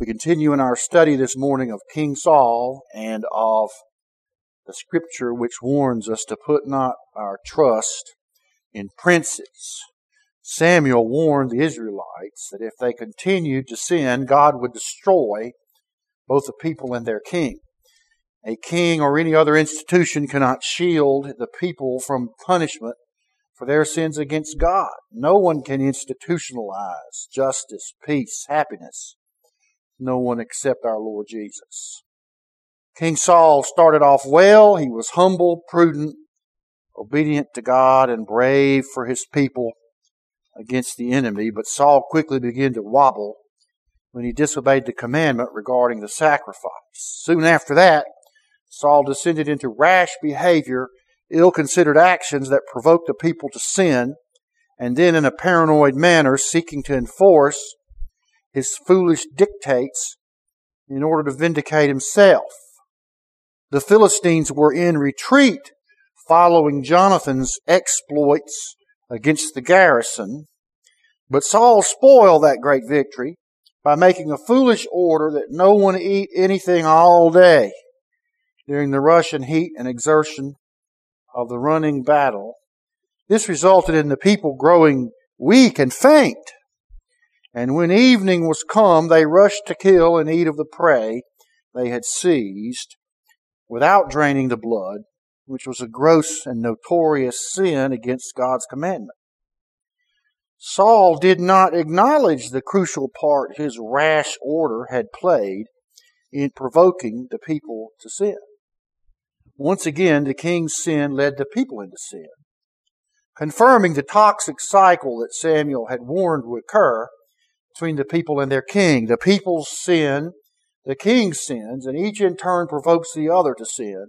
We continue in our study this morning of King Saul and of the scripture which warns us to put not our trust in princes. Samuel warned the Israelites that if they continued to sin, God would destroy both the people and their king. A king or any other institution cannot shield the people from punishment for their sins against God. No one can institutionalize justice, peace, happiness. No one except our Lord Jesus. King Saul started off well. He was humble, prudent, obedient to God, and brave for his people against the enemy. But Saul quickly began to wobble when he disobeyed the commandment regarding the sacrifice. Soon after that, Saul descended into rash behavior ill considered actions that provoked the people to sin, and then in a paranoid manner seeking to enforce his foolish dictates in order to vindicate himself. The Philistines were in retreat following Jonathan's exploits against the garrison, but Saul spoiled that great victory by making a foolish order that no one eat anything all day during the rush and heat and exertion of the running battle. This resulted in the people growing weak and faint. And when evening was come, they rushed to kill and eat of the prey they had seized without draining the blood, which was a gross and notorious sin against God's commandment. Saul did not acknowledge the crucial part his rash order had played in provoking the people to sin. Once again, the king's sin led the people into sin, confirming the toxic cycle that Samuel had warned would occur between the people and their king. The people's sin, the king's sins, and each in turn provokes the other to sin.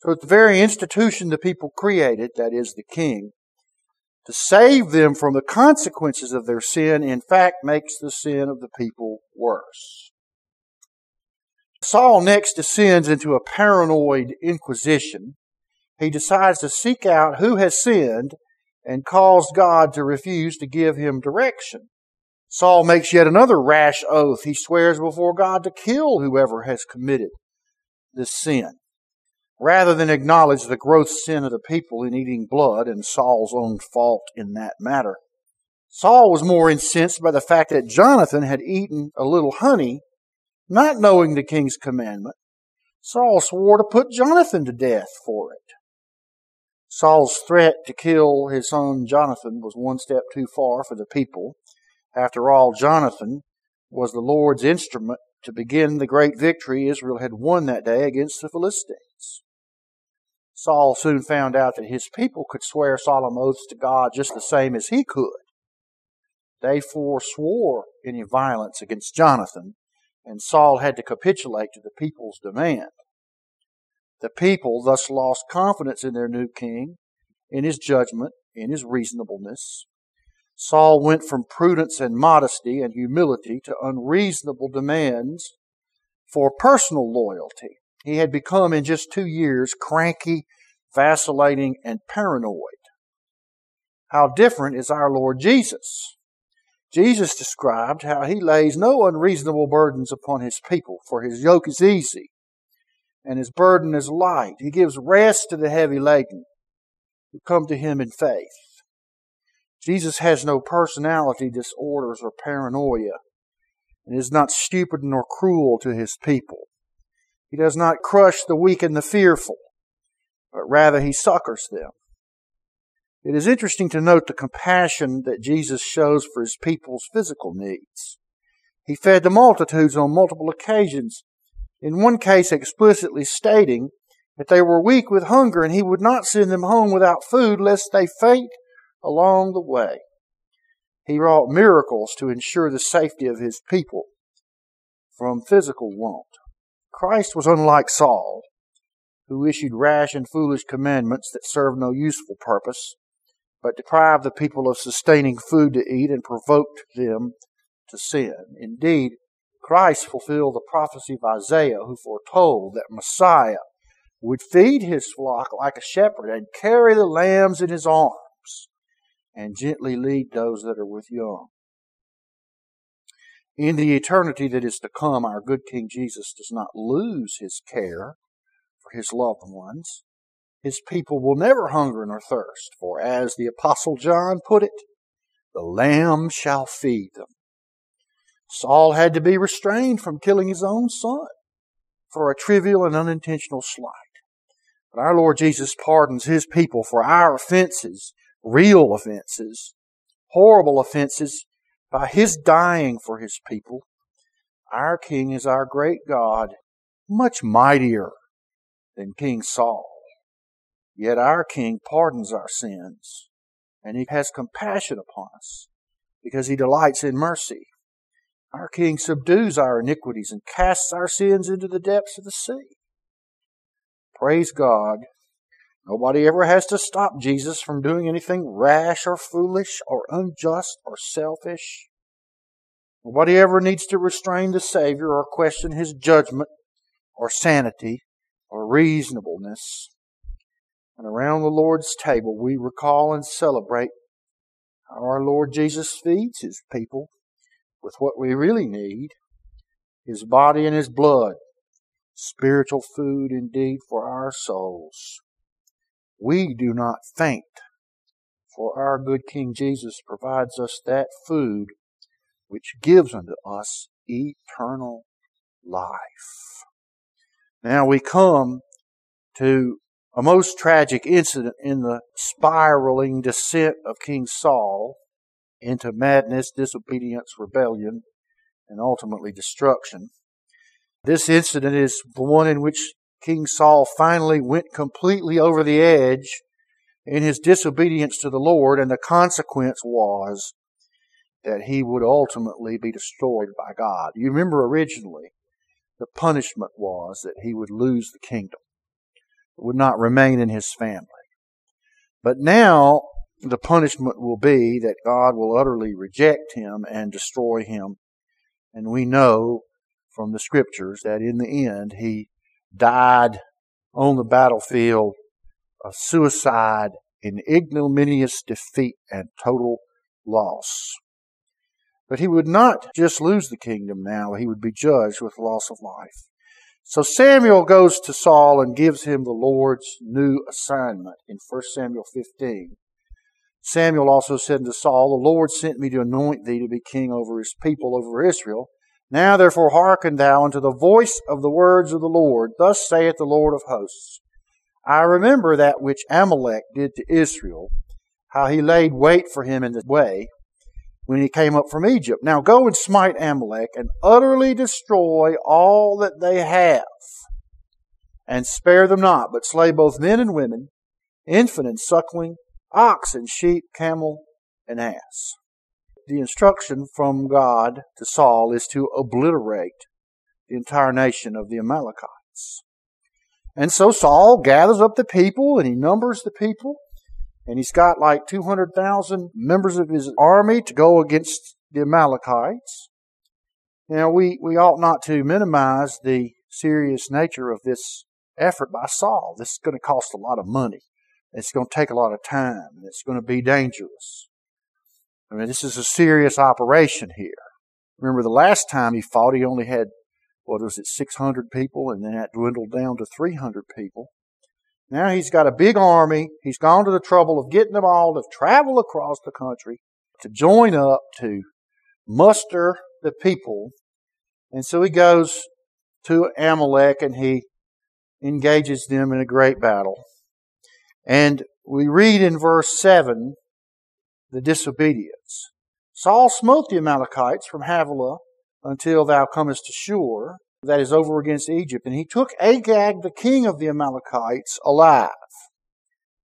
So that the very institution the people created, that is, the king, to save them from the consequences of their sin, in fact, makes the sin of the people worse. Saul next descends into a paranoid inquisition. He decides to seek out who has sinned and caused God to refuse to give him direction. Saul makes yet another rash oath. He swears before God to kill whoever has committed this sin, rather than acknowledge the gross sin of the people in eating blood and Saul's own fault in that matter. Saul was more incensed by the fact that Jonathan had eaten a little honey not knowing the king's commandment, Saul swore to put Jonathan to death for it. Saul's threat to kill his son Jonathan was one step too far for the people. After all, Jonathan was the Lord's instrument to begin the great victory Israel had won that day against the Philistines. Saul soon found out that his people could swear solemn oaths to God just the same as he could. They forswore any violence against Jonathan and Saul had to capitulate to the people's demand. The people thus lost confidence in their new king, in his judgment, in his reasonableness. Saul went from prudence and modesty and humility to unreasonable demands for personal loyalty. He had become in just two years cranky, vacillating, and paranoid. How different is our Lord Jesus? Jesus described how he lays no unreasonable burdens upon his people, for his yoke is easy and his burden is light. He gives rest to the heavy laden who come to him in faith. Jesus has no personality disorders or paranoia and is not stupid nor cruel to his people. He does not crush the weak and the fearful, but rather he succors them. It is interesting to note the compassion that Jesus shows for his people's physical needs. He fed the multitudes on multiple occasions, in one case explicitly stating that they were weak with hunger and he would not send them home without food lest they faint along the way. He wrought miracles to ensure the safety of his people from physical want. Christ was unlike Saul, who issued rash and foolish commandments that served no useful purpose but deprived the people of sustaining food to eat and provoked them to sin. Indeed, Christ fulfilled the prophecy of Isaiah, who foretold that Messiah would feed his flock like a shepherd and carry the lambs in his arms and gently lead those that are with young. in the eternity that is to come, our good King Jesus does not lose his care for his loved ones. His people will never hunger nor thirst, for as the Apostle John put it, the Lamb shall feed them. Saul had to be restrained from killing his own son for a trivial and unintentional slight. But our Lord Jesus pardons his people for our offenses, real offenses, horrible offenses, by his dying for his people. Our King is our great God, much mightier than King Saul. Yet our King pardons our sins, and he has compassion upon us because he delights in mercy. Our King subdues our iniquities and casts our sins into the depths of the sea. Praise God. Nobody ever has to stop Jesus from doing anything rash or foolish or unjust or selfish. Nobody ever needs to restrain the Savior or question his judgment or sanity or reasonableness. And around the Lord's table, we recall and celebrate how our Lord Jesus feeds his people with what we really need his body and his blood, spiritual food indeed for our souls. We do not faint, for our good King Jesus provides us that food which gives unto us eternal life. Now we come to a most tragic incident in the spiraling descent of King Saul into madness, disobedience, rebellion, and ultimately destruction. This incident is the one in which King Saul finally went completely over the edge in his disobedience to the Lord, and the consequence was that he would ultimately be destroyed by God. You remember originally, the punishment was that he would lose the kingdom, would not remain in his family. But now, the punishment will be that God will utterly reject him and destroy him. And we know from the scriptures that in the end he died on the battlefield of suicide in ignominious defeat and total loss. But he would not just lose the kingdom now, he would be judged with loss of life. So Samuel goes to Saul and gives him the Lord's new assignment in 1 Samuel 15. Samuel also said to Saul, The Lord sent me to anoint thee to be king over his people, over Israel. Now therefore hearken thou unto the voice of the words of the Lord. Thus saith the Lord of hosts. I remember that which Amalek did to Israel, how he laid wait for him in the way when he came up from Egypt. Now go and smite Amalek and utterly destroy all that they have, and spare them not, but slay both men and women, infant and suckling, ox and sheep, camel and ass. The instruction from God to Saul is to obliterate the entire nation of the Amalekites. And so Saul gathers up the people and he numbers the people. And he's got like 200,000 members of his army to go against the Amalekites. Now, we, we ought not to minimize the serious nature of this effort by Saul. This is going to cost a lot of money. It's going to take a lot of time and it's going to be dangerous. I mean, this is a serious operation here. Remember the last time he fought, he only had, what was it, 600 people and then that dwindled down to 300 people. Now he's got a big army. He's gone to the trouble of getting them all to travel across the country to join up to muster the people. And so he goes to Amalek and he engages them in a great battle. And we read in verse 7 the disobedience. Saul smote the Amalekites from Havilah until thou comest to Shur, that is over against Egypt. And he took Agag, the king of the Amalekites, alive.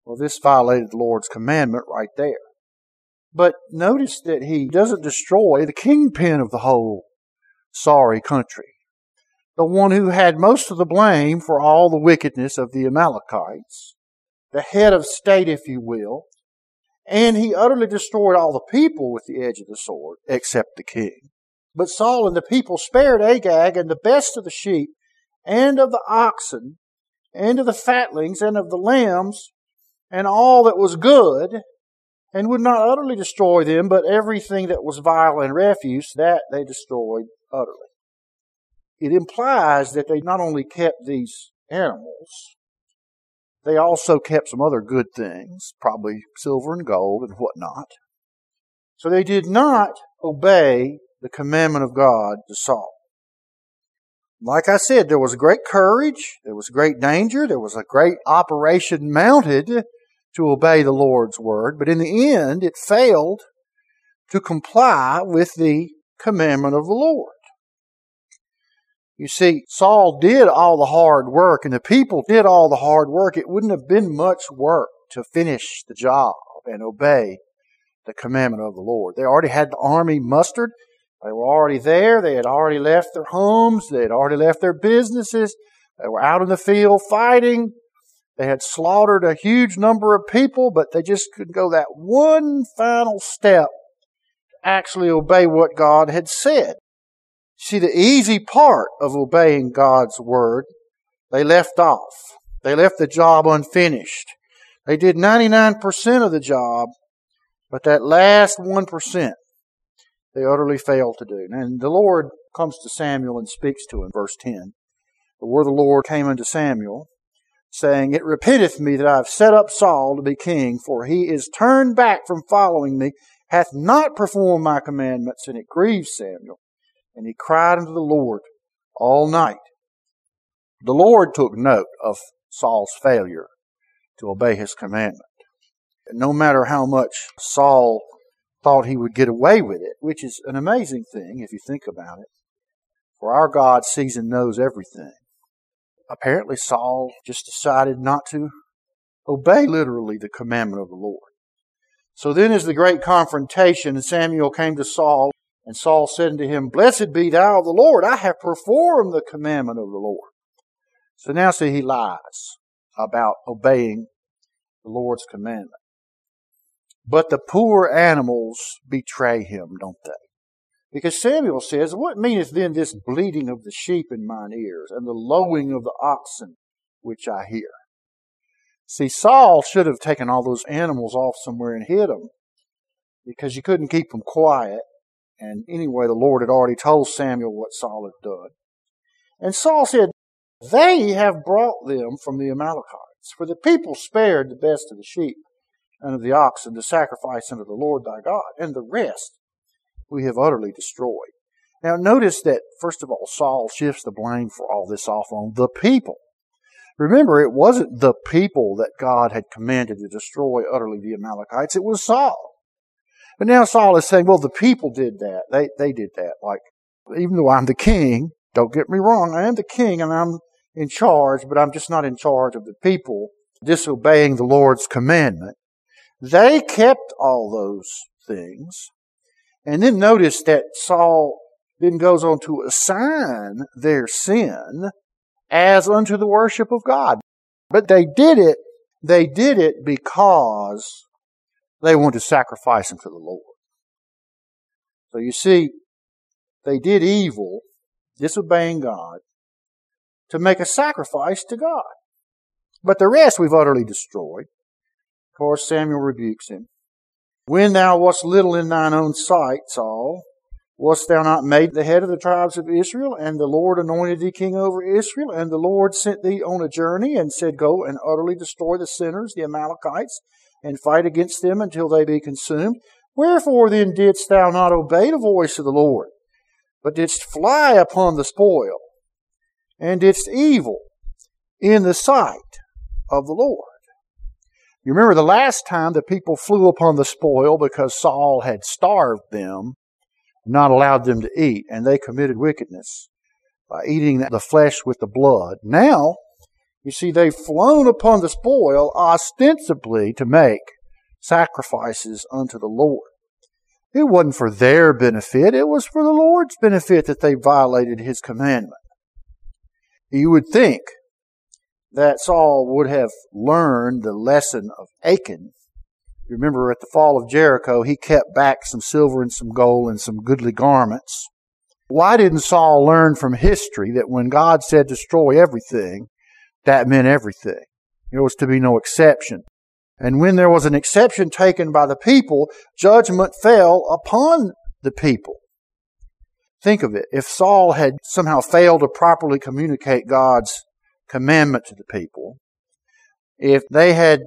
Well, this violated the Lord's commandment right there. But notice that he doesn't destroy the kingpin of the whole sorry country, the one who had most of the blame for all the wickedness of the Amalekites the head of state, if you will, and he utterly destroyed all the people with the edge of the sword, except the king. But Saul and the people spared Agag and the best of the sheep, and of the oxen, and of the fatlings, and of the lambs, and all that was good, and would not utterly destroy them, but everything that was vile and refuse, that they destroyed utterly. It implies that they not only kept these animals, they also kept some other good things, probably silver and gold and whatnot. So they did not obey the commandment of God to Saul. Like I said, there was great courage, there was great danger, there was a great operation mounted to obey the Lord's word, but in the end it failed to comply with the commandment of the Lord. You see, Saul did all the hard work and the people did all the hard work. It wouldn't have been much work to finish the job and obey the commandment of the Lord. They already had the army mustered. They were already there. They had already left their homes. They had already left their businesses. They were out in the field fighting. They had slaughtered a huge number of people, but they just couldn't go that one final step to actually obey what God had said. See, the easy part of obeying God's word, they left off. They left the job unfinished. They did 99% of the job, but that last 1%, they utterly failed to do. And the Lord comes to Samuel and speaks to him, verse 10. The word of the Lord came unto Samuel, saying, It repenteth me that I have set up Saul to be king, for he is turned back from following me, hath not performed my commandments, and it grieves Samuel. And he cried unto the Lord all night. The Lord took note of Saul's failure to obey his commandment. No matter how much Saul thought he would get away with it, which is an amazing thing if you think about it. For our God sees and knows everything. Apparently, Saul just decided not to obey literally the commandment of the Lord. So then, as the great confrontation, and Samuel came to Saul, and Saul said unto him, Blessed be thou of the Lord, I have performed the commandment of the Lord. So now see, he lies about obeying the Lord's commandment. But the poor animals betray him, don't they? Because Samuel says, What meaneth then this bleating of the sheep in mine ears, and the lowing of the oxen which I hear? See, Saul should have taken all those animals off somewhere and hid them, because you couldn't keep them quiet. And anyway, the Lord had already told Samuel what Saul had done. And Saul said, They have brought them from the Amalekites, for the people spared the best of the sheep and of the oxen to sacrifice unto the Lord thy God, and the rest we have utterly destroyed. Now notice that, first of all, Saul shifts the blame for all this off on the people. Remember, it wasn't the people that God had commanded to destroy utterly the Amalekites, it was Saul. But now Saul is saying, well, the people did that. They, they did that. Like, even though I'm the king, don't get me wrong, I am the king and I'm in charge, but I'm just not in charge of the people disobeying the Lord's commandment. They kept all those things. And then notice that Saul then goes on to assign their sin as unto the worship of God. But they did it, they did it because they wanted to sacrifice unto the Lord. So you see, they did evil, disobeying God, to make a sacrifice to God. But the rest we've utterly destroyed. Of course, Samuel rebukes him. When thou wast little in thine own sight, Saul, wast thou not made the head of the tribes of Israel? And the Lord anointed thee king over Israel? And the Lord sent thee on a journey and said, Go and utterly destroy the sinners, the Amalekites, and fight against them until they be consumed. Wherefore then didst thou not obey the voice of the Lord, but didst fly upon the spoil, and didst evil in the sight of the Lord? You remember the last time the people flew upon the spoil because Saul had starved them, not allowed them to eat, and they committed wickedness by eating the flesh with the blood. Now, you see, they've flown upon the spoil ostensibly to make sacrifices unto the Lord. It wasn't for their benefit, it was for the Lord's benefit that they violated his commandment. You would think that Saul would have learned the lesson of Achan. Remember, at the fall of Jericho, he kept back some silver and some gold and some goodly garments. Why didn't Saul learn from history that when God said destroy everything, that meant everything? There was to be no exception. And when there was an exception taken by the people, judgment fell upon the people. Think of it. If Saul had somehow failed to properly communicate God's commandment to the people, if they had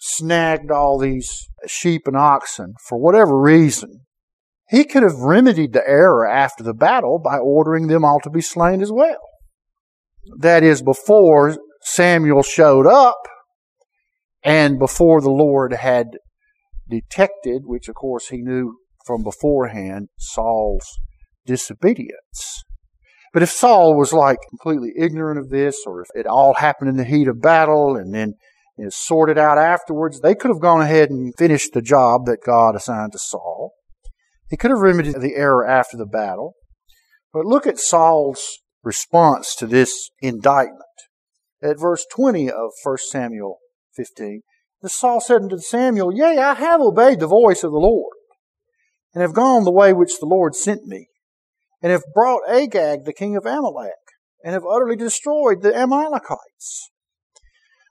snagged all these sheep and oxen for whatever reason, he could have remedied the error after the battle by ordering them all to be slain as well. That is, before Samuel showed up and before the Lord had detected, which of course he knew from beforehand, Saul's disobedience. But if Saul was like completely ignorant of this, or if it all happened in the heat of battle and then is sorted out afterwards, they could have gone ahead and finished the job that God assigned to Saul. He could have remedied the error after the battle. But look at Saul's response to this indictment. At verse 20 of 1 Samuel 15, the Saul said unto Samuel, Yea, I have obeyed the voice of the Lord, and have gone the way which the Lord sent me, and have brought Agag, the king of Amalek, and have utterly destroyed the Amalekites.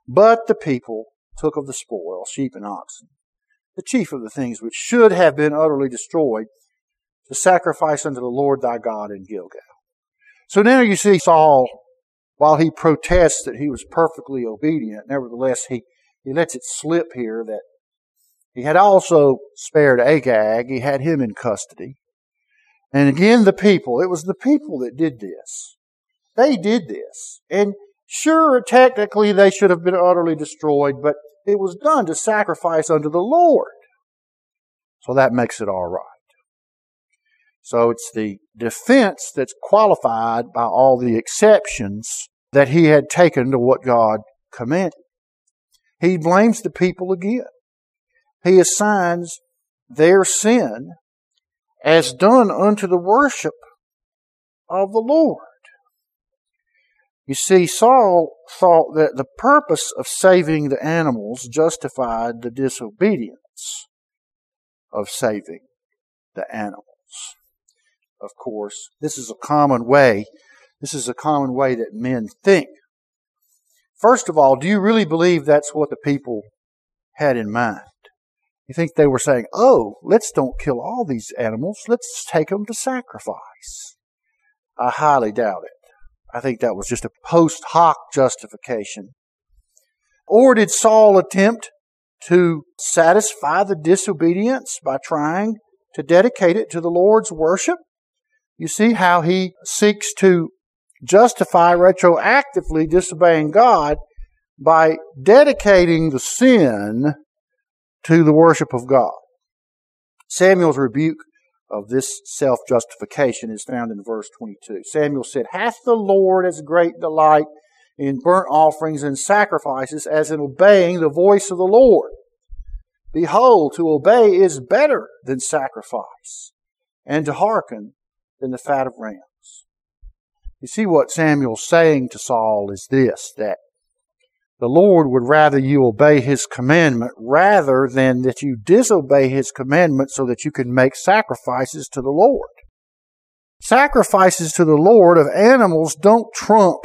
But the people took of the spoil, sheep and oxen, the chief of the things which should have been utterly destroyed, to sacrifice unto the Lord thy God in Gilgal. So now you see Saul, while he protests that he was perfectly obedient, nevertheless he, he lets it slip here that he had also spared Agag. He had him in custody. And again, the people. It was the people that did this. They did this. And sure, technically they should have been utterly destroyed, but it was done to sacrifice unto the Lord. So that makes it all right. So it's the defense that's qualified by all the exceptions that he had taken to what God commanded. He blames the people again. He assigns their sin as done unto the worship of the Lord. You see, Saul thought that the purpose of saving the animals justified the disobedience of saving the animals. Of course, this is a common way. This is a common way that men think. First of all, do you really believe that's what the people had in mind? You think they were saying, oh, let's don't kill all these animals. Let's take them to sacrifice. I highly doubt it. I think that was just a post hoc justification. Or did Saul attempt to satisfy the disobedience by trying to dedicate it to the Lord's worship? You see how he seeks to justify retroactively disobeying God by dedicating the sin to the worship of God. Samuel's rebuke of this self justification is found in verse 22. Samuel said, Hath the Lord as great delight in burnt offerings and sacrifices as in obeying the voice of the Lord? Behold, to obey is better than sacrifice, and to hearken than the fat of rams. You see what Samuel's saying to Saul is this, that the Lord would rather you obey His commandment rather than that you disobey His commandment so that you can make sacrifices to the Lord. Sacrifices to the Lord of animals don't trump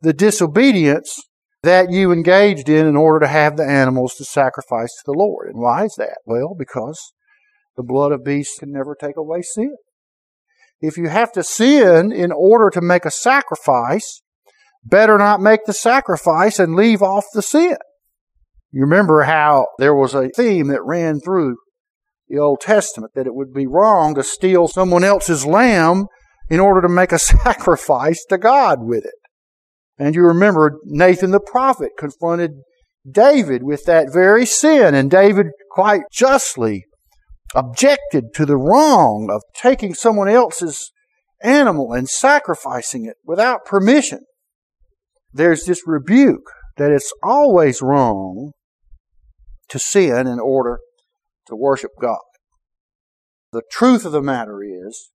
the disobedience that you engaged in in order to have the animals to sacrifice to the Lord. And why is that? Well, because the blood of beasts can never take away sin. If you have to sin in order to make a sacrifice, better not make the sacrifice and leave off the sin. You remember how there was a theme that ran through the Old Testament that it would be wrong to steal someone else's lamb in order to make a sacrifice to God with it. And you remember Nathan the prophet confronted David with that very sin, and David quite justly objected to the wrong of taking someone else's animal and sacrificing it without permission there's this rebuke that it's always wrong to sin in order to worship God. The truth of the matter is,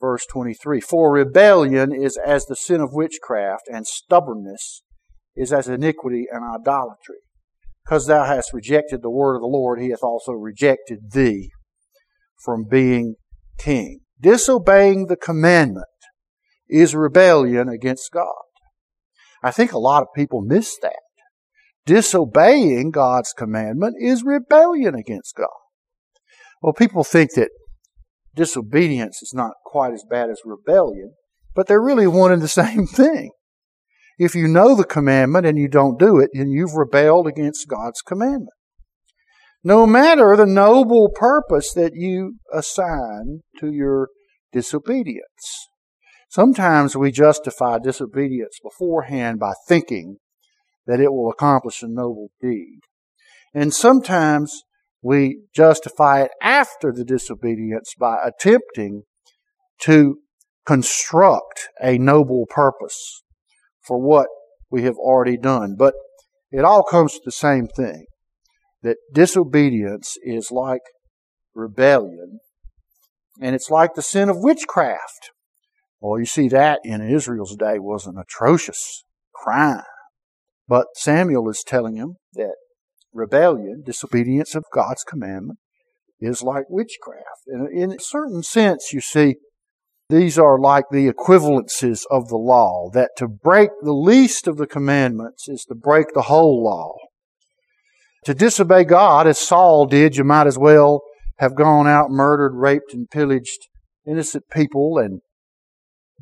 verse 23, for rebellion is as the sin of witchcraft, and stubbornness is as iniquity and idolatry. Because thou hast rejected the word of the Lord, he hath also rejected thee from being king. Disobeying the commandment is rebellion against God. I think a lot of people miss that. disobeying God's commandment is rebellion against God. Well, people think that disobedience is not quite as bad as rebellion, but they're really one and the same thing. If you know the commandment and you don't do it, then you've rebelled against God's commandment. No matter the noble purpose that you assign to your disobedience. Sometimes we justify disobedience beforehand by thinking that it will accomplish a noble deed. And sometimes we justify it after the disobedience by attempting to construct a noble purpose for what we have already done. But it all comes to the same thing that disobedience is like rebellion, and it's like the sin of witchcraft. Well, you see, that in Israel's day was an atrocious crime. But Samuel is telling him that rebellion, disobedience of God's commandment, is like witchcraft. And in a certain sense, you see, these are like the equivalences of the law, that to break the least of the commandments is to break the whole law. To disobey God, as Saul did, you might as well have gone out, murdered, raped, and pillaged innocent people and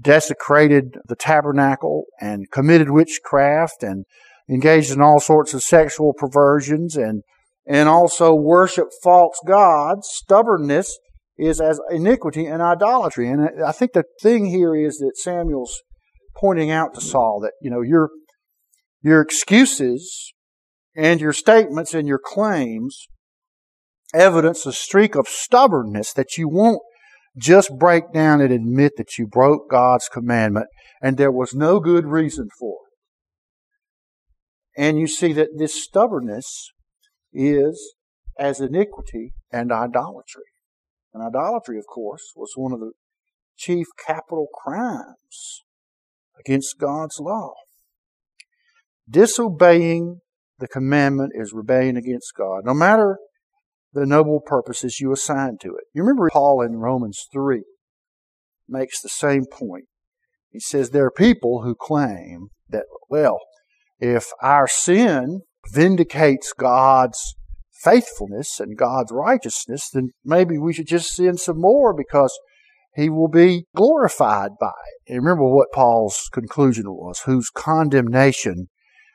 desecrated the tabernacle and committed witchcraft and engaged in all sorts of sexual perversions and and also worship false gods. Stubbornness is as iniquity and idolatry. And I think the thing here is that Samuel's pointing out to Saul that, you know, your, your excuses and your statements and your claims evidence a streak of stubbornness that you won't just break down and admit that you broke God's commandment and there was no good reason for it. And you see that this stubbornness is as iniquity and idolatry. And idolatry, of course, was one of the chief capital crimes against God's law. Disobeying the commandment is rebellion against God, no matter the noble purposes you assign to it. You remember Paul in Romans 3 makes the same point. He says there are people who claim that, well, if our sin vindicates God's faithfulness and God's righteousness, then maybe we should just sin some more because he will be glorified by it. And remember what Paul's conclusion was whose condemnation,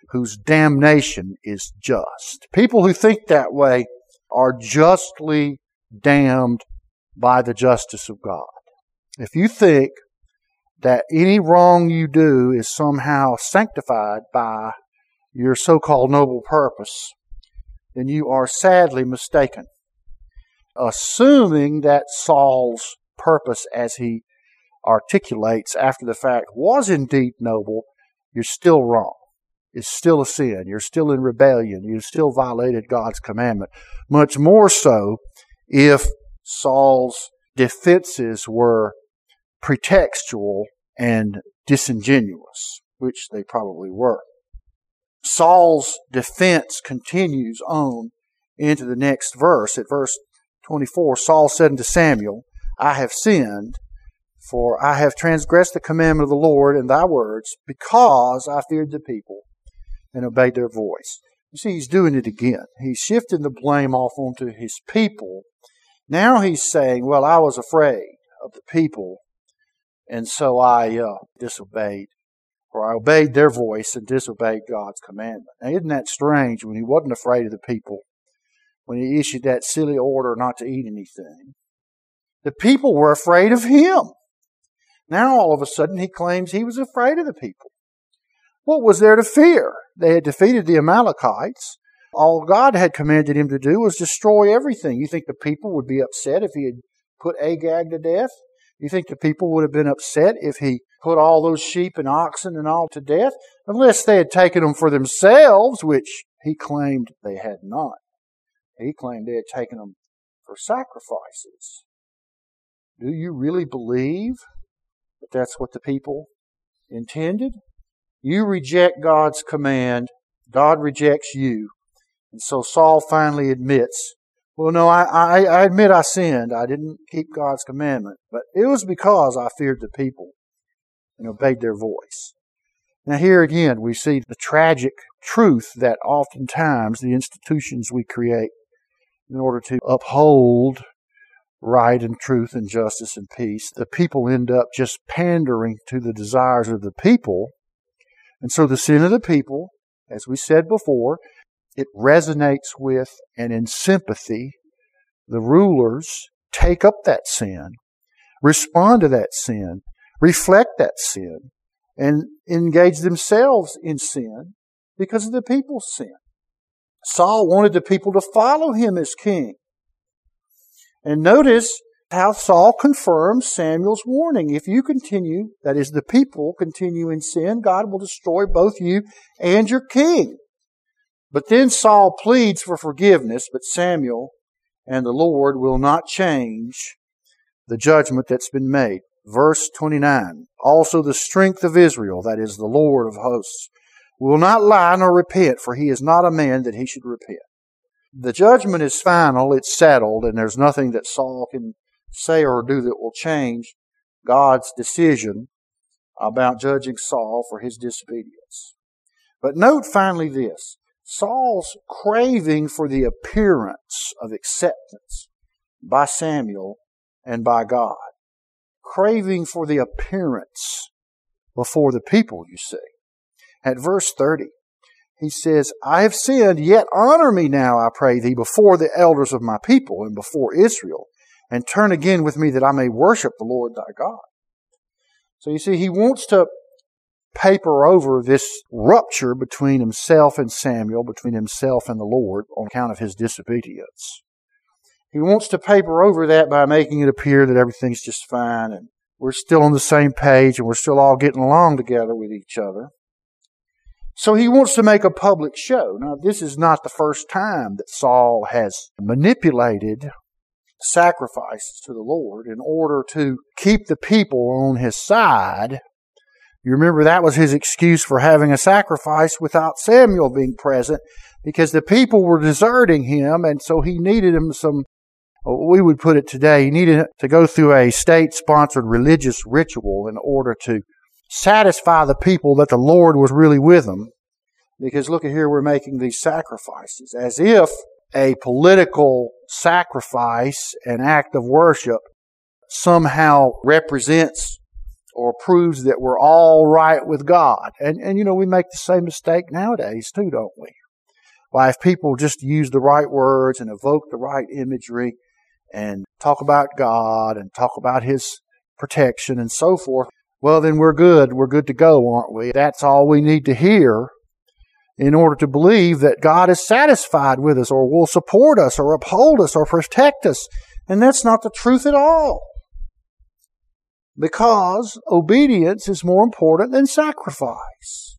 whose damnation is just. People who think that way are justly damned by the justice of God. If you think that any wrong you do is somehow sanctified by your so called noble purpose, then you are sadly mistaken. Assuming that Saul's purpose, as he articulates after the fact, was indeed noble, you're still wrong. It's still a sin. You're still in rebellion. You still violated God's commandment. Much more so if Saul's defenses were pretextual and disingenuous, which they probably were. Saul's defense continues on into the next verse. At verse 24, Saul said unto Samuel, I have sinned, for I have transgressed the commandment of the Lord and thy words, because I feared the people and obeyed their voice. You see, he's doing it again. He's shifting the blame off onto his people. Now he's saying, Well, I was afraid of the people and so I uh, disobeyed, or I obeyed their voice and disobeyed God's commandment. Now, isn't that strange when he wasn't afraid of the people, when he issued that silly order not to eat anything? The people were afraid of him. Now, all of a sudden, he claims he was afraid of the people. What was there to fear? They had defeated the Amalekites. All God had commanded him to do was destroy everything. You think the people would be upset if he had put Agag to death? You think the people would have been upset if he put all those sheep and oxen and all to death? Unless they had taken them for themselves, which he claimed they had not. He claimed they had taken them for sacrifices. Do you really believe that that's what the people intended? You reject God's command, God rejects you. And so Saul finally admits well, no, I, I, I admit I sinned. I didn't keep God's commandment, but it was because I feared the people and obeyed their voice. Now, here again, we see the tragic truth that oftentimes the institutions we create in order to uphold right and truth and justice and peace, the people end up just pandering to the desires of the people. And so the sin of the people, as we said before, it resonates with and in sympathy, the rulers take up that sin, respond to that sin, reflect that sin, and engage themselves in sin because of the people's sin. Saul wanted the people to follow him as king. And notice how Saul confirms Samuel's warning. If you continue, that is, the people continue in sin, God will destroy both you and your king. But then Saul pleads for forgiveness, but Samuel and the Lord will not change the judgment that's been made. Verse 29. Also the strength of Israel, that is the Lord of hosts, will not lie nor repent, for he is not a man that he should repent. The judgment is final, it's settled, and there's nothing that Saul can say or do that will change God's decision about judging Saul for his disobedience. But note finally this Saul's craving for the appearance of acceptance by Samuel and by God. Craving for the appearance before the people, you see. At verse 30, he says, I have sinned, yet honor me now, I pray thee, before the elders of my people and before Israel, and turn again with me that I may worship the Lord thy God. So you see, he wants to paper over this rupture between himself and Samuel, between himself and the Lord, on account of his disobedience. He wants to paper over that by making it appear that everything's just fine and we're still on the same page and we're still all getting along together with each other. So he wants to make a public show. Now, this is not the first time that Saul has manipulated sacrifices to the Lord in order to keep the people on his side. You remember that was his excuse for having a sacrifice without Samuel being present because the people were deserting him and so he needed him some oh, we would put it today, he needed to go through a state sponsored religious ritual in order to satisfy the people that the Lord was really with them. Because look at here, we're making these sacrifices as if a political sacrifice, an act of worship, somehow represents or proves that we're all right with God. And, and you know, we make the same mistake nowadays too, don't we? Why, if people just use the right words and evoke the right imagery and talk about God and talk about His protection and so forth, well, then we're good. We're good to go, aren't we? That's all we need to hear in order to believe that God is satisfied with us or will support us or uphold us or protect us. And that's not the truth at all. Because obedience is more important than sacrifice.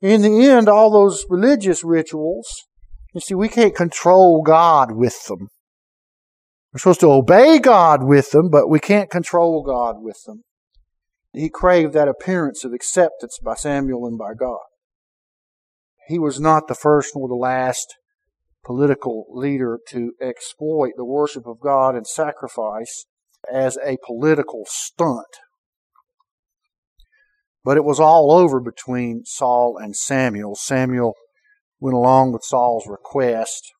In the end, all those religious rituals, you see, we can't control God with them. We're supposed to obey God with them, but we can't control God with them. He craved that appearance of acceptance by Samuel and by God. He was not the first nor the last political leader to exploit the worship of God and sacrifice as a political stunt. But it was all over between Saul and Samuel. Samuel went along with Saul's request.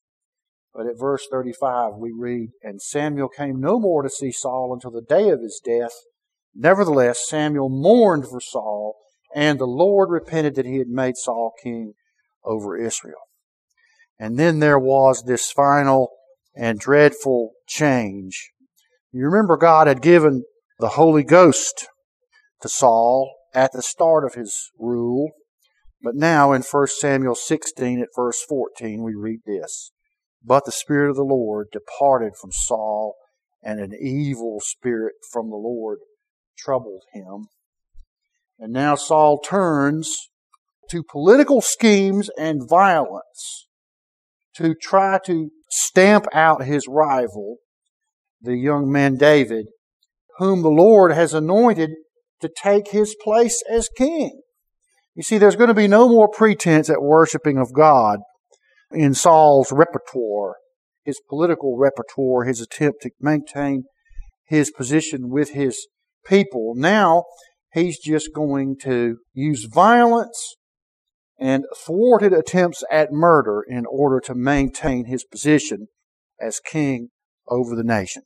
But at verse 35, we read, And Samuel came no more to see Saul until the day of his death. Nevertheless, Samuel mourned for Saul, and the Lord repented that he had made Saul king over Israel. And then there was this final and dreadful change. You remember God had given the Holy Ghost to Saul at the start of his rule. But now in 1 Samuel 16 at verse 14 we read this. But the Spirit of the Lord departed from Saul and an evil spirit from the Lord troubled him. And now Saul turns to political schemes and violence to try to stamp out his rival, the young man David, whom the Lord has anointed to take his place as king. You see, there's going to be no more pretense at worshiping of God in Saul's repertoire, his political repertoire, his attempt to maintain his position with his people. Now, he's just going to use violence and thwarted attempts at murder in order to maintain his position as king over the nation.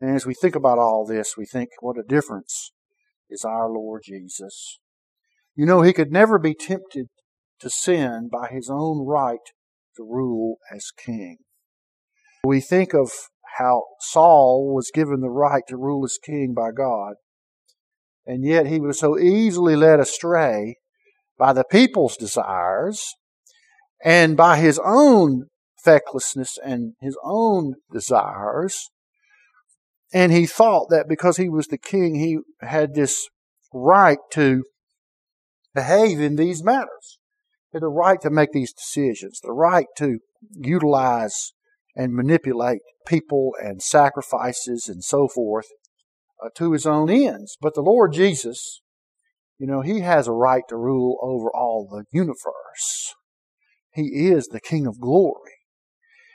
And as we think about all this, we think what a difference is our Lord Jesus. You know, he could never be tempted to sin by his own right to rule as king. We think of how Saul was given the right to rule as king by God, and yet he was so easily led astray by the people's desires and by his own fecklessness and his own desires. And he thought that because he was the king, he had this right to behave in these matters. The right to make these decisions, the right to utilize and manipulate people and sacrifices and so forth uh, to his own ends. But the Lord Jesus, you know, he has a right to rule over all the universe. He is the King of glory.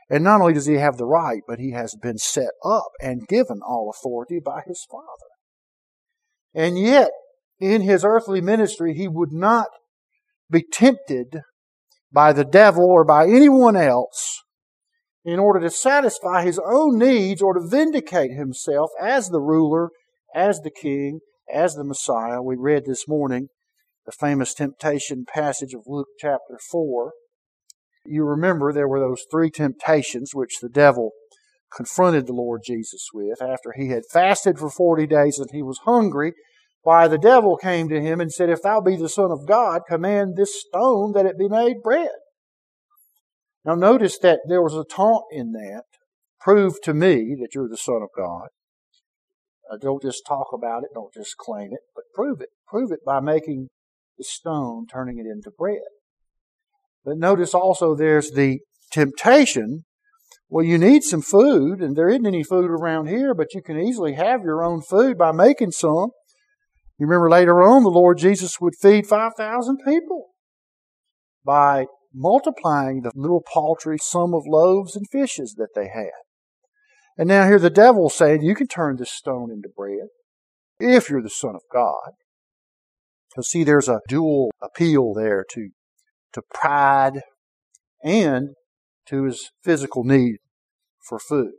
And not only does he have the right, but he has been set up and given all authority by his Father. And yet, in his earthly ministry, he would not be tempted by the devil or by anyone else in order to satisfy his own needs or to vindicate himself as the ruler, as the king, as the Messiah. We read this morning the famous temptation passage of Luke chapter 4. You remember there were those three temptations which the devil confronted the Lord Jesus with after he had fasted for 40 days and he was hungry. Why, the devil came to him and said, If thou be the Son of God, command this stone that it be made bread. Now, notice that there was a taunt in that. Prove to me that you're the Son of God. Uh, don't just talk about it, don't just claim it, but prove it. Prove it by making the stone, turning it into bread. But notice also there's the temptation. Well, you need some food, and there isn't any food around here, but you can easily have your own food by making some. You remember later on, the Lord Jesus would feed 5,000 people by multiplying the little paltry sum of loaves and fishes that they had. And now here the devil saying, you can turn this stone into bread if you're the Son of God. So see, there's a dual appeal there to, to pride and to his physical need for food.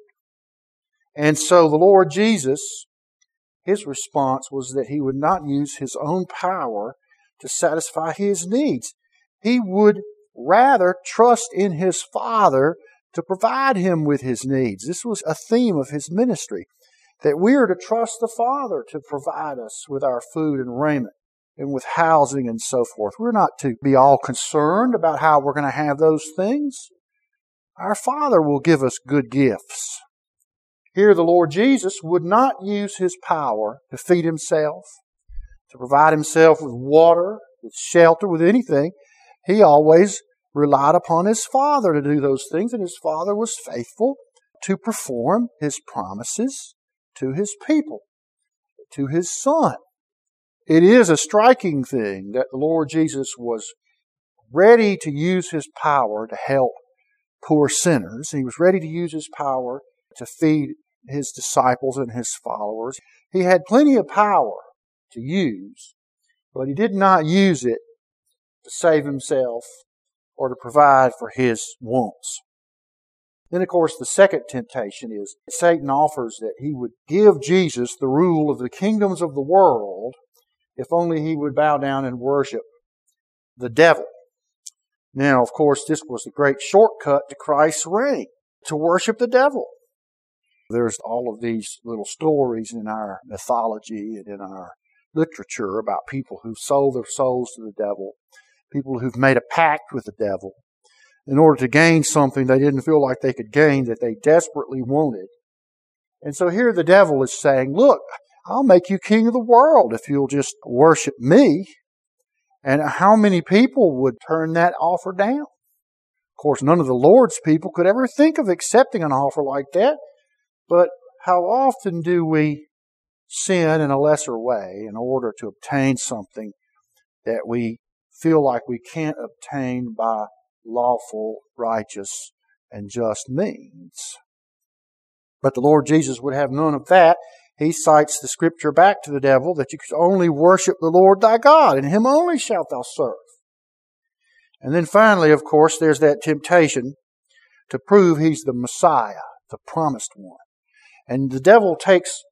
And so the Lord Jesus, his response was that he would not use his own power to satisfy his needs. He would rather trust in his Father to provide him with his needs. This was a theme of his ministry that we are to trust the Father to provide us with our food and raiment and with housing and so forth. We're not to be all concerned about how we're going to have those things. Our Father will give us good gifts. Here, the Lord Jesus would not use his power to feed himself, to provide himself with water, with shelter, with anything. He always relied upon his father to do those things, and his father was faithful to perform his promises to his people, to his son. It is a striking thing that the Lord Jesus was ready to use his power to help poor sinners. He was ready to use his power to feed his disciples and his followers. He had plenty of power to use, but he did not use it to save himself or to provide for his wants. Then, of course, the second temptation is Satan offers that he would give Jesus the rule of the kingdoms of the world if only he would bow down and worship the devil. Now, of course, this was a great shortcut to Christ's reign, to worship the devil. There's all of these little stories in our mythology and in our literature about people who sold their souls to the devil people who've made a pact with the devil in order to gain something they didn't feel like they could gain that they desperately wanted. And so here the devil is saying, look, I'll make you king of the world if you'll just worship me. And how many people would turn that offer down? Of course, none of the Lord's people could ever think of accepting an offer like that. But how often do we sin in a lesser way in order to obtain something that we feel like we can't obtain by lawful, righteous, and just means. But the Lord Jesus would have none of that. He cites the scripture back to the devil that you can only worship the Lord thy God, and him only shalt thou serve. And then finally, of course, there's that temptation to prove he's the Messiah, the promised one. And the devil takes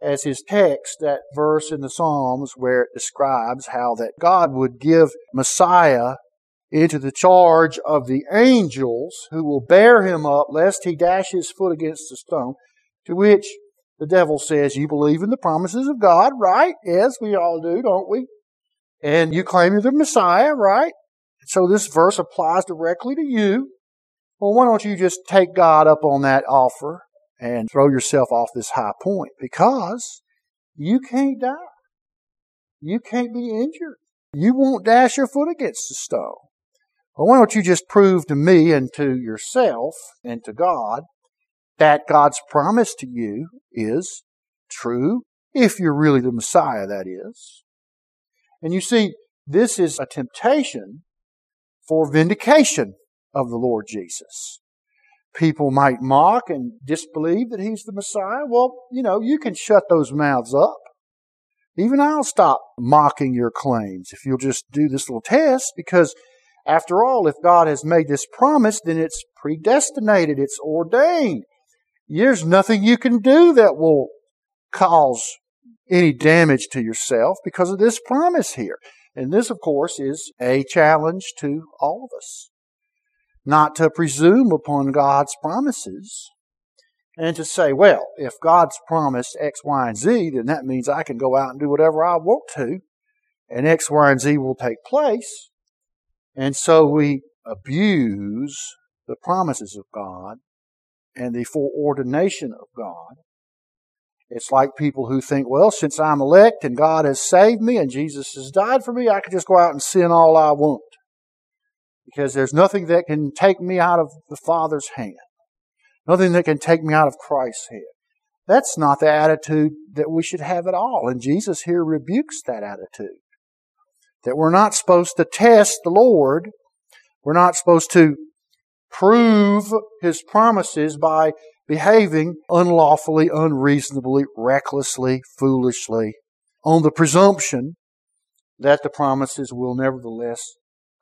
as his text that verse in the Psalms where it describes how that God would give Messiah into the charge of the angels who will bear him up lest he dash his foot against a stone. To which the devil says, You believe in the promises of God, right? Yes, we all do, don't we? And you claim you're the Messiah, right? So this verse applies directly to you. Well, why don't you just take God up on that offer and throw yourself off this high point? Because you can't die. You can't be injured. You won't dash your foot against a stone. Well, why don't you just prove to me and to yourself and to God that God's promise to you is true, if you're really the Messiah, that is. And you see, this is a temptation for vindication of the Lord Jesus. People might mock and disbelieve that He's the Messiah. Well, you know, you can shut those mouths up. Even I'll stop mocking your claims if you'll just do this little test because after all, if God has made this promise, then it's predestinated, it's ordained. There's nothing you can do that will cause any damage to yourself because of this promise here. And this, of course, is a challenge to all of us. Not to presume upon God's promises and to say, well, if God's promised X, Y, and Z, then that means I can go out and do whatever I want to, and X, Y, and Z will take place. And so we abuse the promises of God and the foreordination of God. It's like people who think, well, since I'm elect and God has saved me and Jesus has died for me, I can just go out and sin all I want. Because there's nothing that can take me out of the Father's hand. Nothing that can take me out of Christ's hand. That's not the attitude that we should have at all. And Jesus here rebukes that attitude. That we're not supposed to test the Lord. We're not supposed to prove his promises by behaving unlawfully, unreasonably, recklessly, foolishly, on the presumption that the promises will nevertheless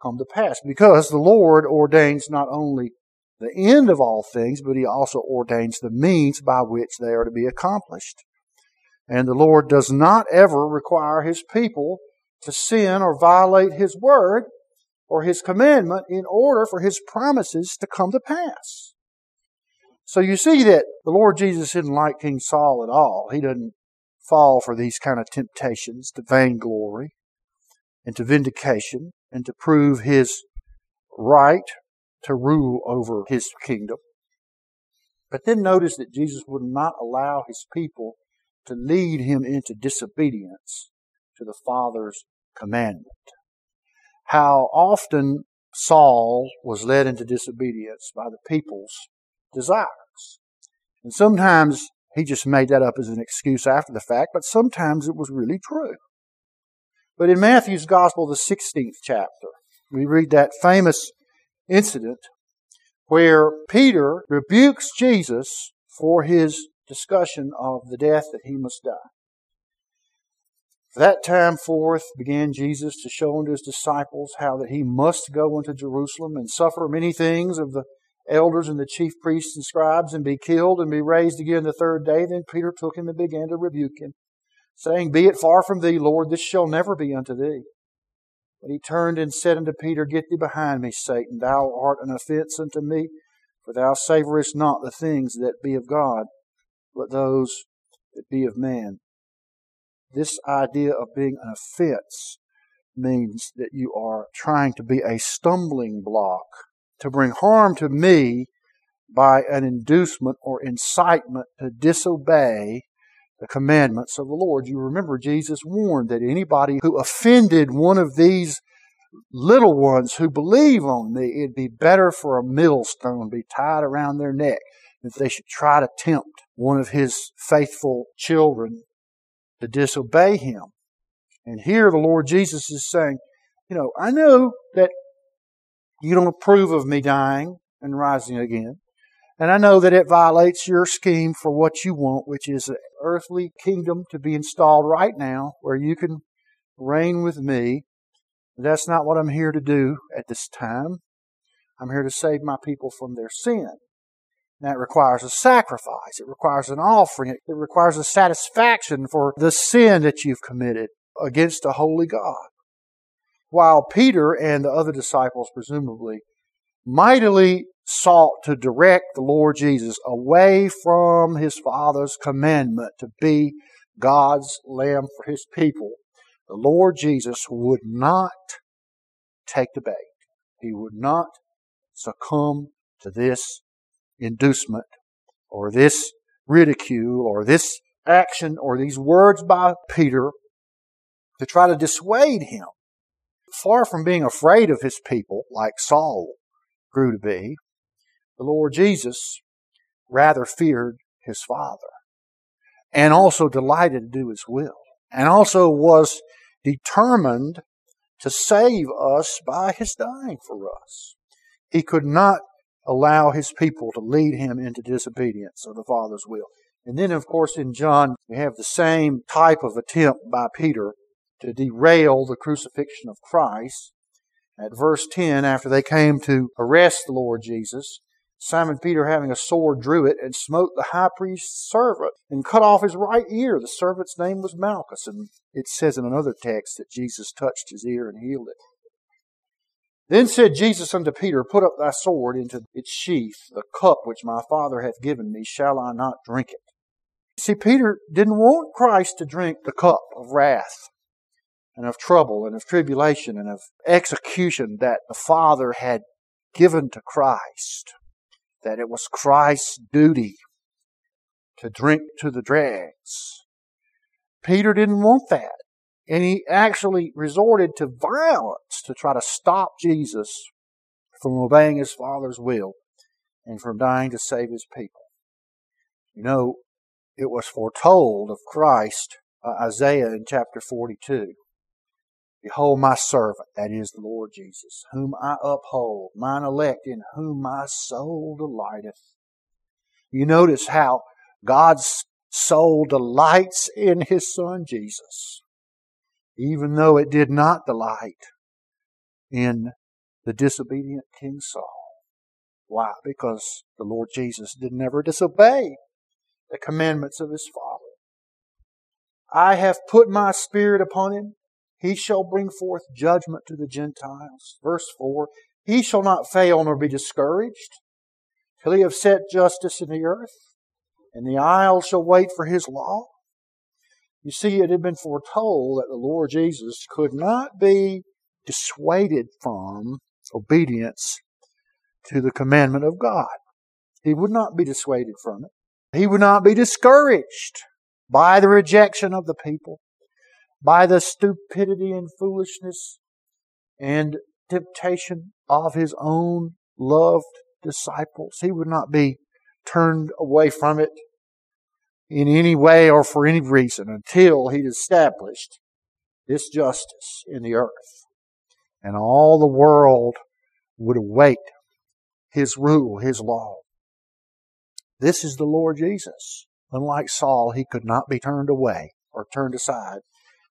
come to pass. Because the Lord ordains not only the end of all things, but he also ordains the means by which they are to be accomplished. And the Lord does not ever require his people to sin or violate his word, or his commandment in order for his promises to come to pass. So you see that the Lord Jesus didn't like King Saul at all. He didn't fall for these kind of temptations to vainglory and to vindication and to prove his right to rule over his kingdom. But then notice that Jesus would not allow his people to lead him into disobedience to the Father's commandment how often Saul was led into disobedience by the people's desires. And sometimes he just made that up as an excuse after the fact, but sometimes it was really true. But in Matthew's Gospel, the 16th chapter, we read that famous incident where Peter rebukes Jesus for his discussion of the death that he must die. That time forth began Jesus to show unto his disciples how that he must go unto Jerusalem and suffer many things of the elders and the chief priests and scribes and be killed and be raised again the third day. Then Peter took him and began to rebuke him, saying, Be it far from thee, Lord, this shall never be unto thee. But he turned and said unto Peter, Get thee behind me, Satan. Thou art an offense unto me, for thou savorest not the things that be of God, but those that be of man. This idea of being an offense means that you are trying to be a stumbling block to bring harm to me by an inducement or incitement to disobey the commandments of the Lord. You remember Jesus warned that anybody who offended one of these little ones who believe on me, it'd be better for a millstone to be tied around their neck if they should try to tempt one of his faithful children to disobey him. And here the Lord Jesus is saying, you know, I know that you don't approve of me dying and rising again. And I know that it violates your scheme for what you want, which is an earthly kingdom to be installed right now where you can reign with me. That's not what I'm here to do at this time. I'm here to save my people from their sin. That requires a sacrifice. It requires an offering. It requires a satisfaction for the sin that you've committed against a holy God. While Peter and the other disciples, presumably, mightily sought to direct the Lord Jesus away from his Father's commandment to be God's Lamb for his people, the Lord Jesus would not take the bait. He would not succumb to this inducement or this ridicule or this action or these words by Peter to try to dissuade him. Far from being afraid of his people, like Saul grew to be, the Lord Jesus rather feared his Father and also delighted to do his will and also was determined to save us by his dying for us. He could not allow his people to lead him into disobedience of the Father's will. And then, of course, in John, we have the same type of attempt by Peter to derail the crucifixion of Christ. At verse 10, after they came to arrest the Lord Jesus, Simon Peter, having a sword, drew it and smote the high priest's servant and cut off his right ear. The servant's name was Malchus, and it says in another text that Jesus touched his ear and healed it. Then said Jesus unto Peter, Put up thy sword into its sheath. The cup which my Father hath given me, shall I not drink it? See, Peter didn't want Christ to drink the cup of wrath and of trouble and of tribulation and of execution that the Father had given to Christ that it was Christ's duty to drink to the dregs. Peter didn't want that. And he actually resorted to violence to try to stop Jesus from obeying his Father's will and from dying to save his people. You know, it was foretold of Christ by Isaiah in chapter 42. Behold my servant, that is the Lord Jesus, whom I uphold, mine elect, in whom my soul delighteth. You notice how God's soul delights in His Son Jesus, even though it did not delight in the disobedient King Saul. Why? Because the Lord Jesus did never disobey the commandments of His Father. I have put my Spirit upon Him he shall bring forth judgment to the Gentiles. Verse 4 He shall not fail nor be discouraged till he have set justice in the earth, and the isles shall wait for his law. You see, it had been foretold that the Lord Jesus could not be dissuaded from obedience to the commandment of God. He would not be dissuaded from it. He would not be discouraged by the rejection of the people by the stupidity and foolishness and temptation of his own loved disciples. He would not be turned away from it in any way or for any reason until he established this justice in the earth. And all the world would await his rule, his law. This is the Lord Jesus. Unlike Saul, he could not be turned away or turned aside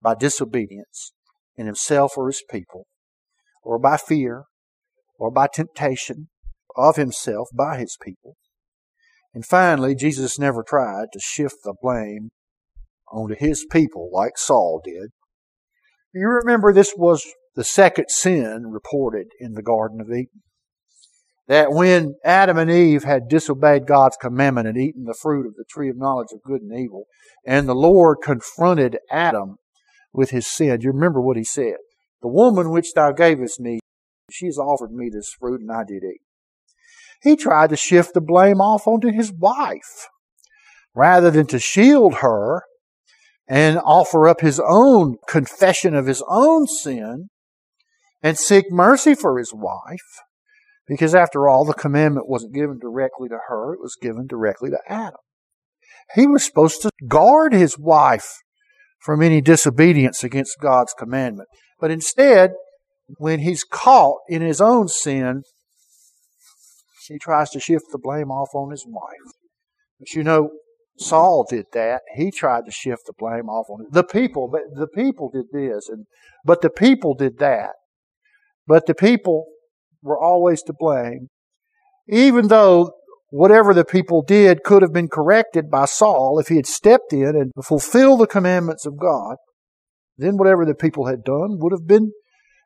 by disobedience in himself or his people, or by fear, or by temptation of himself by his people. And finally, Jesus never tried to shift the blame onto his people like Saul did. You remember this was the second sin reported in the Garden of Eden. That when Adam and Eve had disobeyed God's commandment and eaten the fruit of the tree of knowledge of good and evil, and the Lord confronted Adam with his sin. You remember what he said. The woman which thou gavest me, she has offered me this fruit and I did eat. He tried to shift the blame off onto his wife rather than to shield her and offer up his own confession of his own sin and seek mercy for his wife. Because after all, the commandment wasn't given directly to her, it was given directly to Adam. He was supposed to guard his wife from any disobedience against God's commandment. But instead, when he's caught in his own sin, he tries to shift the blame off on his wife. But you know, Saul did that. He tried to shift the blame off on the people. The people did this, and but the people did that. But the people were always to blame, even though whatever the people did could have been corrected by Saul if he had stepped in and fulfilled the commandments of God. Then whatever the people had done would have been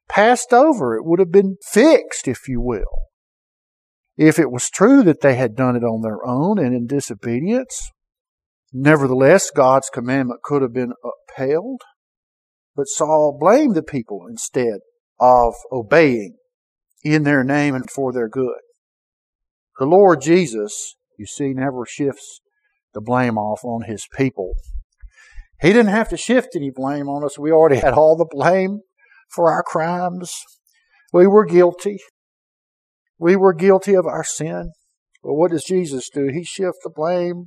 passed over. It would have been fixed, if you will. If it was true that they had done it on their own and in disobedience, nevertheless, God's commandment could have been upheld. But Saul blamed the people instead of obeying in their name and for their good. The Lord Jesus, you see, never shifts the blame off on his people. He didn't have to shift any blame on us. We already had all the blame for our crimes. We were guilty. We were guilty of our sin. But what does Jesus do? He shifts the blame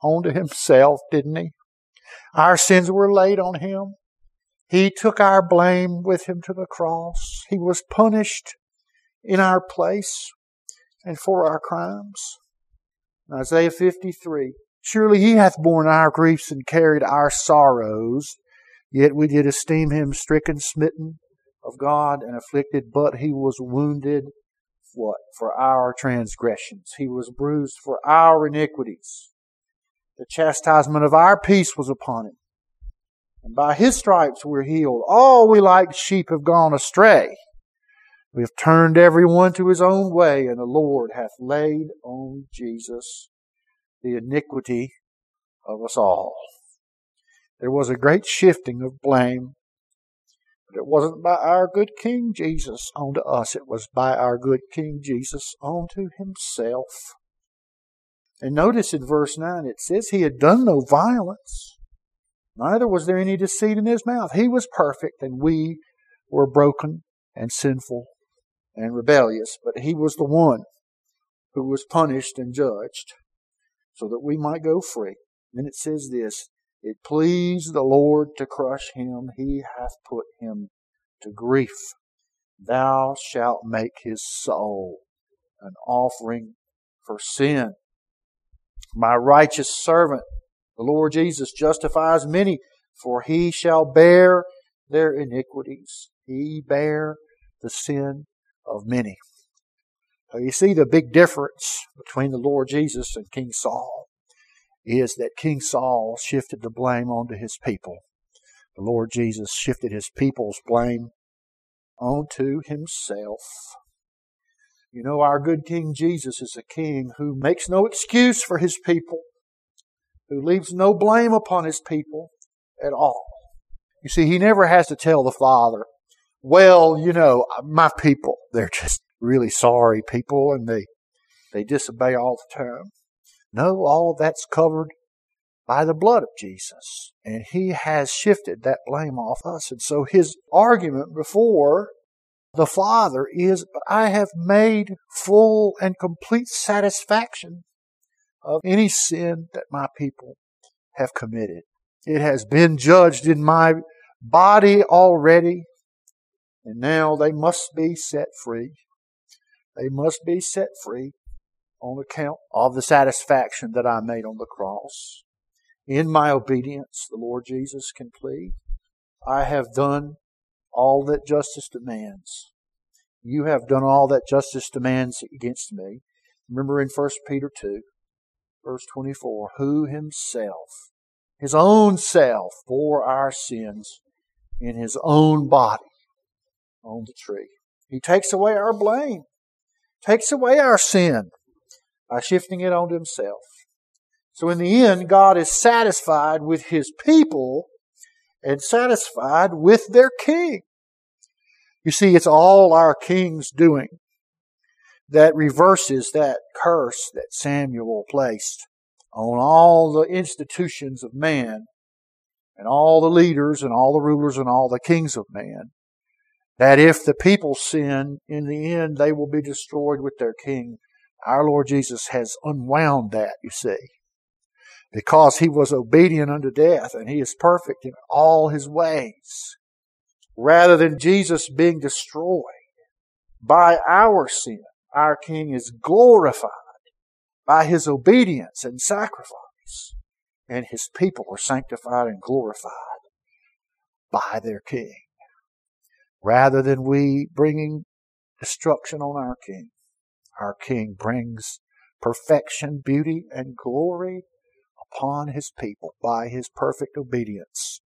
onto himself, didn't he? Our sins were laid on him. He took our blame with him to the cross. He was punished in our place and for our crimes. Isaiah 53. Surely he hath borne our griefs and carried our sorrows. Yet we did esteem him stricken, smitten of God, and afflicted, but he was wounded, what? For our transgressions. He was bruised for our iniquities. The chastisement of our peace was upon him. And by his stripes we're healed. All we like sheep have gone astray. We have turned everyone to his own way, and the Lord hath laid on Jesus the iniquity of us all. There was a great shifting of blame, it wasn't by our good King Jesus unto us, it was by our good King Jesus unto himself. And notice in verse 9 it says he had done no violence, neither was there any deceit in his mouth. He was perfect, and we were broken and sinful and rebellious, but he was the one who was punished and judged so that we might go free. And it says this It pleased the Lord to crush him, he hath put him to grief. Thou shalt make his soul an offering for sin. My righteous servant, the Lord Jesus, justifies many, for he shall bear their iniquities. He bear the sin of many. So you see the big difference between the Lord Jesus and King Saul is that King Saul shifted the blame onto his people. The Lord Jesus shifted his people's blame onto himself. You know, our good King Jesus is a king who makes no excuse for his people, who leaves no blame upon his people at all. You see, he never has to tell the Father, well, you know, my people, they're just really sorry people and they, they disobey all the time. No, all that's covered by the blood of Jesus. And he has shifted that blame off us. And so his argument before the Father is, I have made full and complete satisfaction of any sin that my people have committed. It has been judged in my body already. And now they must be set free. They must be set free on account of the satisfaction that I made on the cross. In my obedience, the Lord Jesus can plead. I have done all that justice demands. You have done all that justice demands against me. Remember in 1 Peter 2, verse 24, who himself, his own self, bore our sins in his own body on the tree. He takes away our blame, takes away our sin by shifting it onto himself. So in the end, God is satisfied with his people and satisfied with their king. You see, it's all our king's doing that reverses that curse that Samuel placed on all the institutions of man and all the leaders and all the rulers and all the kings of man that if the people sin, in the end they will be destroyed with their king. Our Lord Jesus has unwound that, you see, because he was obedient unto death and he is perfect in all his ways. Rather than Jesus being destroyed by our sin, our king is glorified by his obedience and sacrifice. and his people are sanctified and glorified by their king. Rather than we bringing destruction on our king, our king brings perfection, beauty, and glory upon his people by his perfect obedience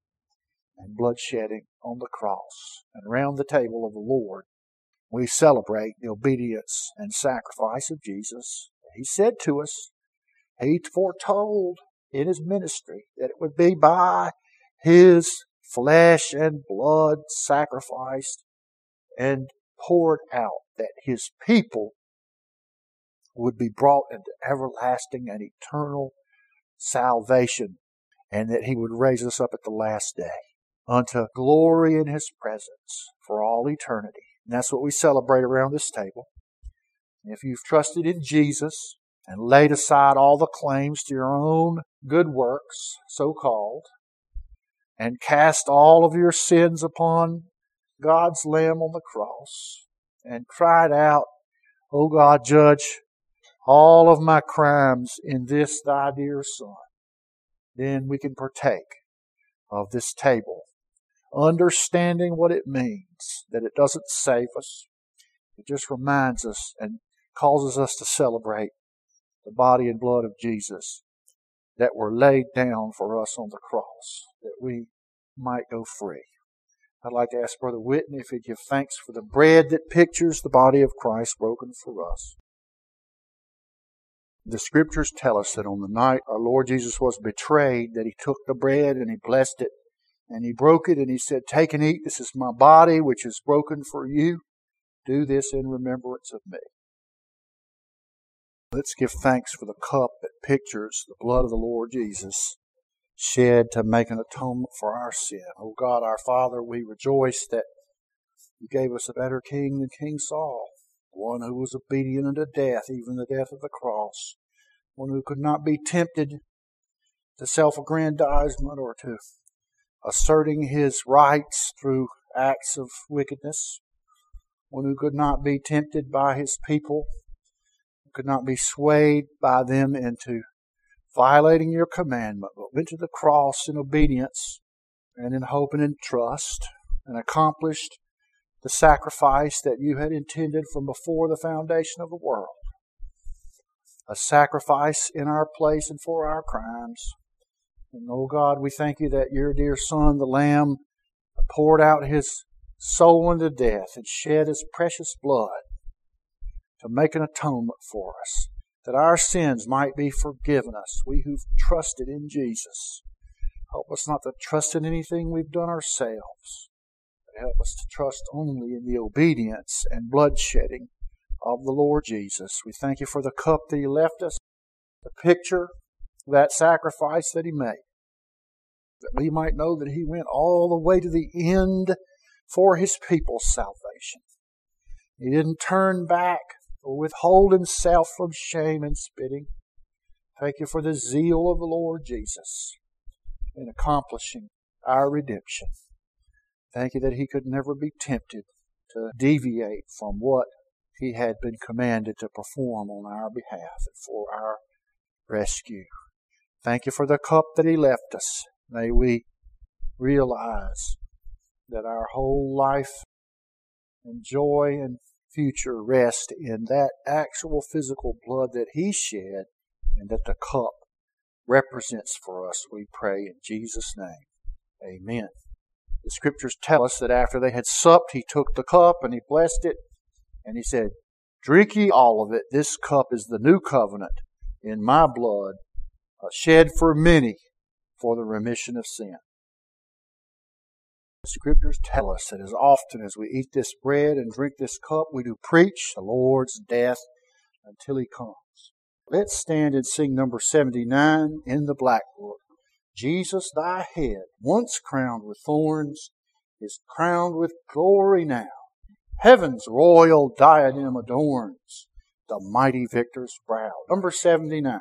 and bloodshedding on the cross. And round the table of the Lord, we celebrate the obedience and sacrifice of Jesus. He said to us, He foretold in His ministry that it would be by His flesh and blood sacrificed and poured out that His people would be brought into everlasting and eternal salvation and that He would raise us up at the last day unto glory in His presence for all eternity. And that's what we celebrate around this table. If you've trusted in Jesus and laid aside all the claims to your own good works, so called, and cast all of your sins upon God's Lamb on the cross and cried out, O God, judge all of my crimes in this thy dear Son, then we can partake of this table understanding what it means, that it doesn't save us. It just reminds us and causes us to celebrate the body and blood of Jesus that were laid down for us on the cross, that we might go free. I'd like to ask Brother Whitney if he'd give thanks for the bread that pictures the body of Christ broken for us. The scriptures tell us that on the night our Lord Jesus was betrayed, that he took the bread and he blessed it and he broke it and he said, Take and eat. This is my body, which is broken for you. Do this in remembrance of me. Let's give thanks for the cup that pictures the blood of the Lord Jesus shed to make an atonement for our sin. Oh God, our Father, we rejoice that you gave us a better king than King Saul, one who was obedient unto death, even the death of the cross, one who could not be tempted to self aggrandizement or to asserting his rights through acts of wickedness, one who could not be tempted by his people, could not be swayed by them into violating your commandment, but went to the cross in obedience and in hope and in trust, and accomplished the sacrifice that you had intended from before the foundation of the world. A sacrifice in our place and for our crimes and oh God, we thank you that your dear Son, the Lamb, poured out his soul into death and shed his precious blood to make an atonement for us, that our sins might be forgiven us, we who've trusted in Jesus. Help us not to trust in anything we've done ourselves, but help us to trust only in the obedience and bloodshedding of the Lord Jesus. We thank you for the cup that He left us, the picture that sacrifice that he made. That we might know that he went all the way to the end for his people's salvation. He didn't turn back or withhold himself from shame and spitting. Thank you for the zeal of the Lord Jesus in accomplishing our redemption. Thank you that he could never be tempted to deviate from what he had been commanded to perform on our behalf and for our rescue. Thank you for the cup that He left us. May we realize that our whole life and joy and future rest in that actual physical blood that He shed and that the cup represents for us, we pray in Jesus' name. Amen. The scriptures tell us that after they had supped, He took the cup and He blessed it and He said, Drink ye all of it. This cup is the new covenant in my blood uh, shed for many for the remission of sin. The scriptures tell us that as often as we eat this bread and drink this cup, we do preach the Lord's death until he comes. Let's stand and sing number 79 in the black book. Jesus, thy head, once crowned with thorns, is crowned with glory now. Heaven's royal diadem adorns the mighty victor's brow. Number 79.